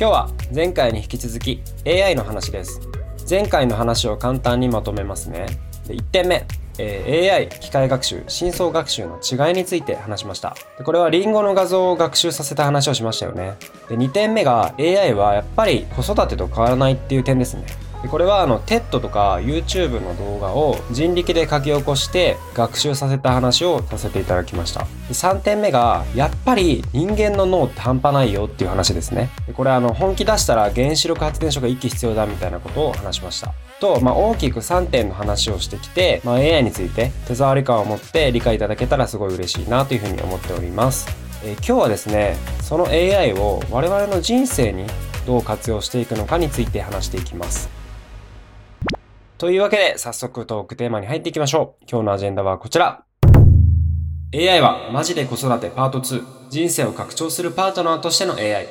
今日は前回に引き続き AI の話です。前回の話を簡単にまとめますね。で1点目。えー、AI 機械学習深層学習の違いについて話しました。でこれはリンゴの画像を学習させた話をしましたよね。で2点目が AI はやっぱり子育てと変わらないっていう点ですね。これはあの TED とか YouTube の動画を人力で書き起こして学習させた話をさせていただきました。3点目がやっぱり人間の脳って半端ないよっていう話ですね。これはあの本気出したら原子力発電所が1機必要だみたいなことを話しました。と、まあ、大きく3点の話をしてきて、まあ、AI について手触り感を持って理解いただけたらすごい嬉しいなというふうに思っております。え今日はですねその AI を我々の人生にどう活用していくのかについて話していきます。というわけで、早速トークテーマに入っていきましょう。今日のアジェンダはこちら。AI はマジで子育てパート2。人生を拡張するパートナーとしての AI。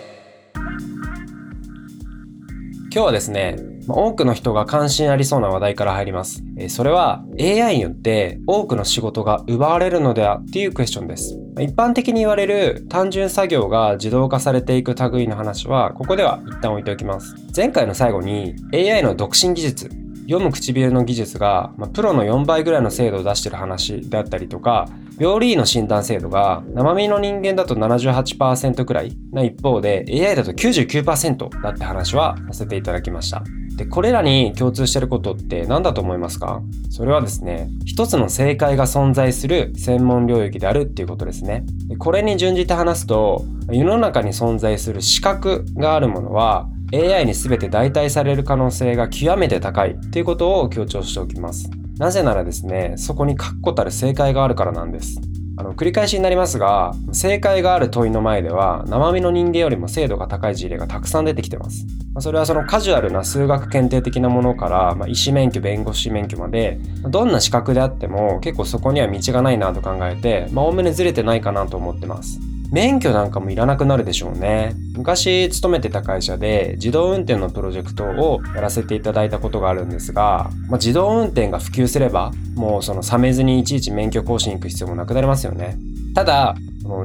今日はですね、多くの人が関心ありそうな話題から入ります。それは AI によって多くの仕事が奪われるのではっていうクエスチョンです。一般的に言われる単純作業が自動化されていく類の話はここでは一旦置いておきます。前回の最後に AI の独身技術読む唇の技術が、まあ、プロの4倍ぐらいの精度を出してる話であったりとか病理医の診断精度が生身の人間だと78%くらいな一方で AI だと99%だって話はさせていただきました。でこれらに共通してることって何だと思いますか？それはですね一つの正解が存在する専門領域であるっていうことですね。でこれに準じて話すと世の中に存在する資格があるものは AI に全て代替される可能性が極めて高いということを強調しておきます。なぜならですね、そこに確固たる正解があるからなんです。あの繰り返しになりますが、正解がある問いの前では、生身の人間よりも精度が高い事例がたくさん出てきてます。まあそれはそのカジュアルな数学検定的なものから、まあ、医師免許、弁護士免許まで、どんな資格であっても結構そこには道がないなと考えて、まあ、おおむねずれてないかなと思ってます。免許なんかもいらなくなるでしょうね。昔勤めてた会社で自動運転のプロジェクトをやらせていただいたことがあるんですが、まあ、自動運転が普及すればもうその冷めずにいちいち免許更新行く必要もなくなりますよね。ただ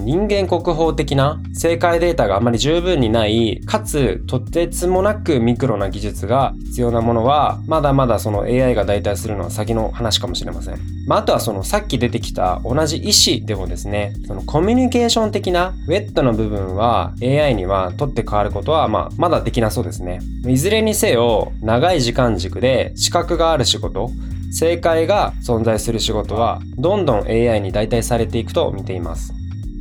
人間国宝的な正解データがあまり十分にないかつとてつもなくミクロな技術が必要なものはまだまだその AI が代替するのは先の話かもしれません、まあ、あとはそのさっき出てきた同じ意思でもですねそのコミュニケーション的なウェットの部分は AI には取って変わることはまあまだできなそうですね。いずれにせよ長い時間軸で資格がある仕事正解が存在する仕事はどんどん AI に代替されていくと見ています。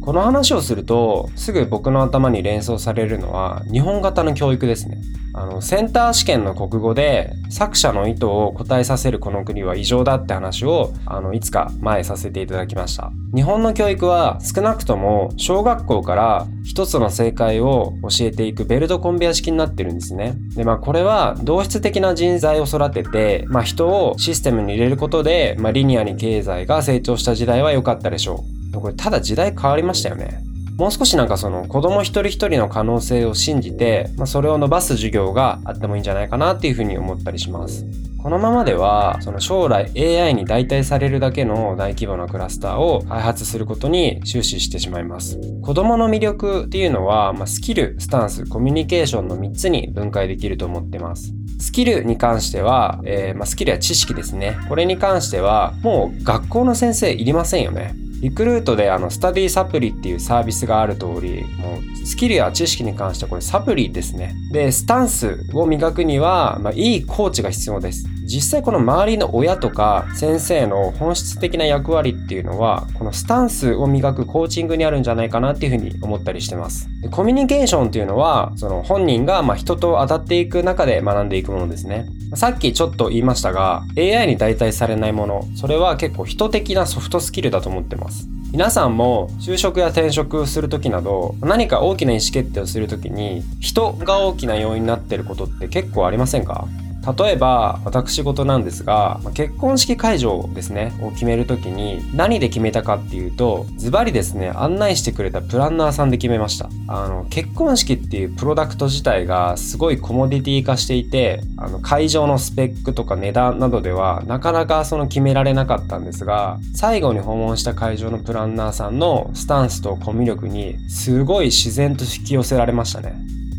この話をするとすぐ僕の頭に連想されるのは日本型の教育ですね。あのセンター試験の国語で作者の意図を答えさせるこの国は異常だって話をあのいつか前させていただきました。日本の教育は少なくとも小学校から一つの正解を教えていくベルトコンベヤ式になってるんですね。でまあこれは同質的な人材を育てて、まあ、人をシステムに入れることで、まあ、リニアに経済が成長した時代は良かったでしょう。これただ時代変わりましたよね。もう少しなんかその子供一人一人の可能性を信じて、まあ、それを伸ばす授業があってもいいんじゃないかなっていうふうに思ったりします。このままではその将来 AI に代替されるだけの大規模なクラスターを開発することに終始してしまいます子供の魅力っていうのは、まあ、スキルスタンスコミュニケーションの3つに分解できると思ってますスキルに関しては、えー、まあ、スキルや知識ですねこれに関してはもう学校の先生いりませんよねリクルートであのスタディサプリっていうサービスがある通り、もうスキルや知識に関してはこれサプリですね。で、スタンスを磨くには、まあ、いいコーチが必要です。実際この周りの親とか先生の本質的な役割っていうのはこのスタンスを磨くコーチングにあるんじゃないかなっていうふうに思ったりしてます。でコミュニケーションっていうのはその本人がま人と当たっていく中で学んでいくものですね。さっきちょっと言いましたが AI に代替されないもの。それは結構人的なソフトスキルだと思ってます。皆さんも就職や転職する時など何か大きな意思決定をする時に人が大きな要因になってることって結構ありませんか？例えば私事なんですが結婚式会場ですねを決める時に何で決めたかっていうとズバリですね案内してくれたプランナーさんで決めました。あの結婚式っていうプロダクト自体がすごいコモディティ化していてあの会場のスペックとか値段などではなかなかその決められなかったんですが最後に訪問した会場のプランナーさんのスタンスとコミュ力にすごい自然と引き寄せられましたね。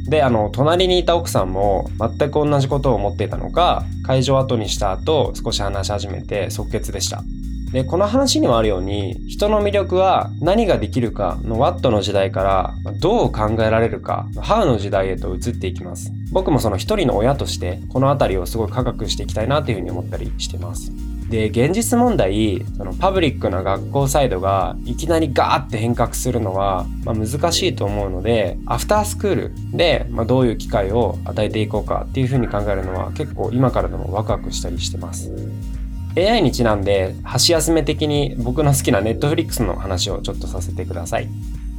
であの隣にいた奥さんも全く同じことを思っていたのか会場後にした後少し話し始めて即決でした。でこの話にもあるように人の魅力は何ができるかの What の時代からどう考えられるか How の時代へと移っていきます。僕もその一人の親としてこの辺りをすごい科学していきたいなというふうに思ったりしてます。で現実問題そのパブリックな学校サイドがいきなりガーって変革するのは、まあ、難しいと思うのでアフタースクールで、まあ、どういう機会を与えていこうかっていうふうに考えるのは結構今からでもワクワクしたりしてます。AI にちなんで箸休め的に僕の好きな Netflix の話をちょっとさせてください。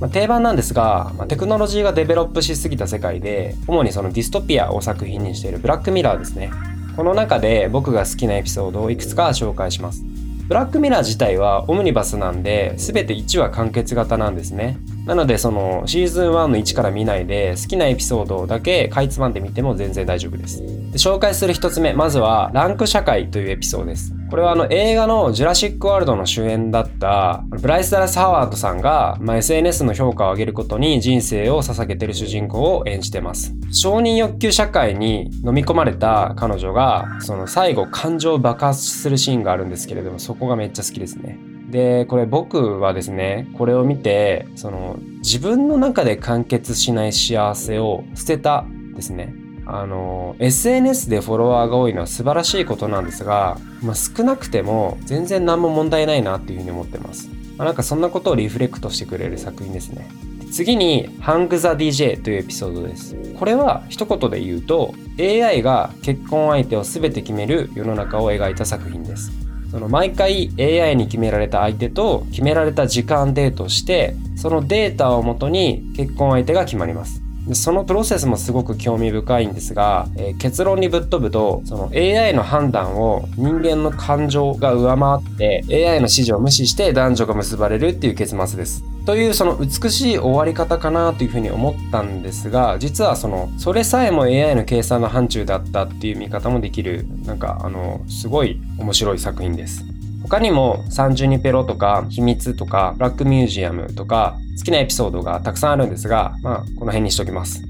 まあ、定番なんですが、まあ、テクノロジーが develop しすぎた世界で主にそのディストピアを作品にしているブラックミラーですね。この中で僕が好きなエピソードをいくつか紹介します。ブラックミラー自体はオムニバスなんで全て1話完結型なんですね。なのでそのシーズン1の1から見ないで好きなエピソードだけかいつまんで見ても全然大丈夫です。で紹介する1つ目、まずはランク社会というエピソードです。これはあの映画のジュラシックワールドの主演だったブライス・ダラス・ハワードさんが、まあ、SNS の評価を上げることに人生を捧げてる主人公を演じてます。承認欲求社会に飲み込まれた彼女がその最後感情を爆発するシーンがあるんですけれどもそこがめっちゃ好きですね。でこれ僕はですねこれを見てその自分の中で完結しない幸せを捨てたですねあの SNS でフォロワーが多いのは素晴らしいことなんですが、まあ、少なくても全然何も問題ないなっていうふうに思ってます、まあ、なんかそんなことをリフレクトしてくれる作品ですね。次に「ハング・ザ・ DJ」というエピソードです。これは一言で言うと AI が結婚相手を全て決める世の中を描いた作品です。その毎回 AI に決められた相手と決められた時間デートしてそのデータをもとに結婚相手が決まります。そのプロセスもすごく興味深いんですが、えー、結論にぶっ飛ぶとその AI の判断を人間の感情が上回って AI の指示を無視して男女が結ばれるっていう結末です。というその美しい終わり方かなというふうに思ったんですが実はそのそれさえも AI の計算の範疇だったっていう見方もできるなんかあのすごい面白い作品です。他にもサンジュニペロとか秘密とかブラックミュージアムとか好きなエピソードがたくさんあるんですが、まあ、この辺にしときます。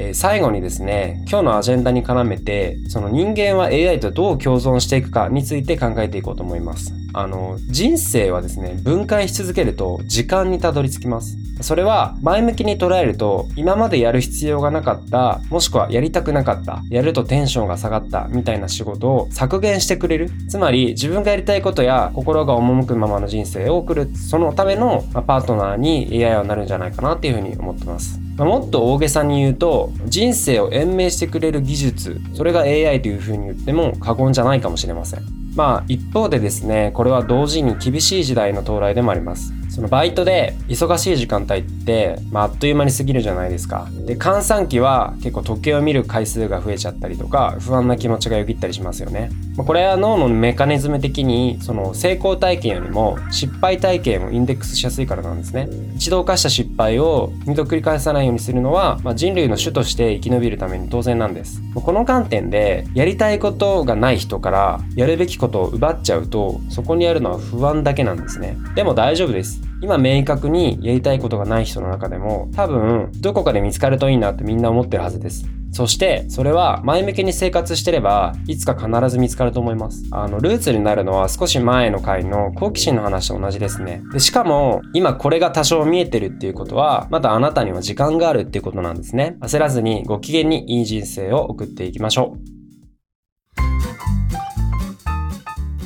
えー、最後にですね、今日のアジェンダに絡めて、その人間は AI とどう共存していくかについて考えていこうと思います。あの、人生はですね、分解し続けると時間にたどり着きます。それは前向きに捉えると今までやる必要がなかったもしくはやりたくなかったやるとテンションが下がったみたいな仕事を削減してくれるつまり自分がやりたいことや心が赴くままの人生を送るそのためのパートナーに AI はなるんじゃないかなっていうふうに思ってますもっと大げさに言うと人生を延命してくれる技術それが AI というふうに言っても過言じゃないかもしれません。まあ一方でですねこれは同時に厳しい時代の到来でもあります。そのバイトで忙しい時間帯って、まあ、あっという間に過ぎるじゃないですか。で、閑散期は結構時計を見る回数が増えちゃったりとか、不安な気持ちがよぎったりしますよね。まあ、これは脳のメカニズム的に、その成功体験よりも失敗体験をインデックスしやすいからなんですね。一度犯した失敗を二度繰り返さないようにするのは、まあ、人類の種として生き延びるために当然なんです。この観点で、やりたいことがない人からやるべきことを奪っちゃうと、そこにあるのは不安だけなんですね。でも大丈夫です。今明確にやりたいことがない人の中でも多分どこかで見つかるといいなってみんな思ってるはずです。そしてそれは前向きに生活してればいつか必ず見つかると思います。あのルーツになるのは少し前の回の好奇心の話と同じですね。でしかも今これが多少見えてるっていうことはまだあなたには時間があるっていうことなんですね。焦らずにご機嫌にいい人生を送っていきましょう。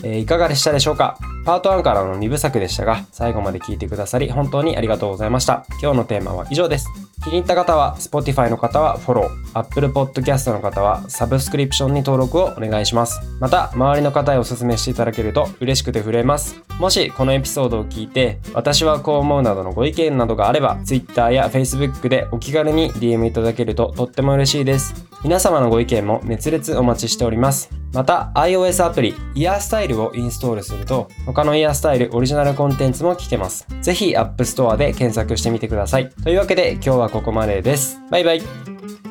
えーいかがでしたでしょうか？パート1からの2部作でしたが、最後まで聞いてくださり本当にありがとうございました。今日のテーマは以上です。気に入った方は Spotify の方はフォロー、Apple Podcast の方はサブスクリプションに登録をお願いします。また、周りの方へお勧めしていただけると嬉しくて震えます。もしこのエピソードを聞いて、私はこう思うなどのご意見などがあれば、Twitter や Facebook でお気軽に DM いただけるととっても嬉しいです。皆様のご意見も熱烈お待ちしております。また、iOS アプリ、イヤースタイルをインストールすると、他のイヤースタイルオリジナルコンテンツも聞けます。ぜひ App Store で検索してみてください。というわけで今日はここまでです。バイバイ。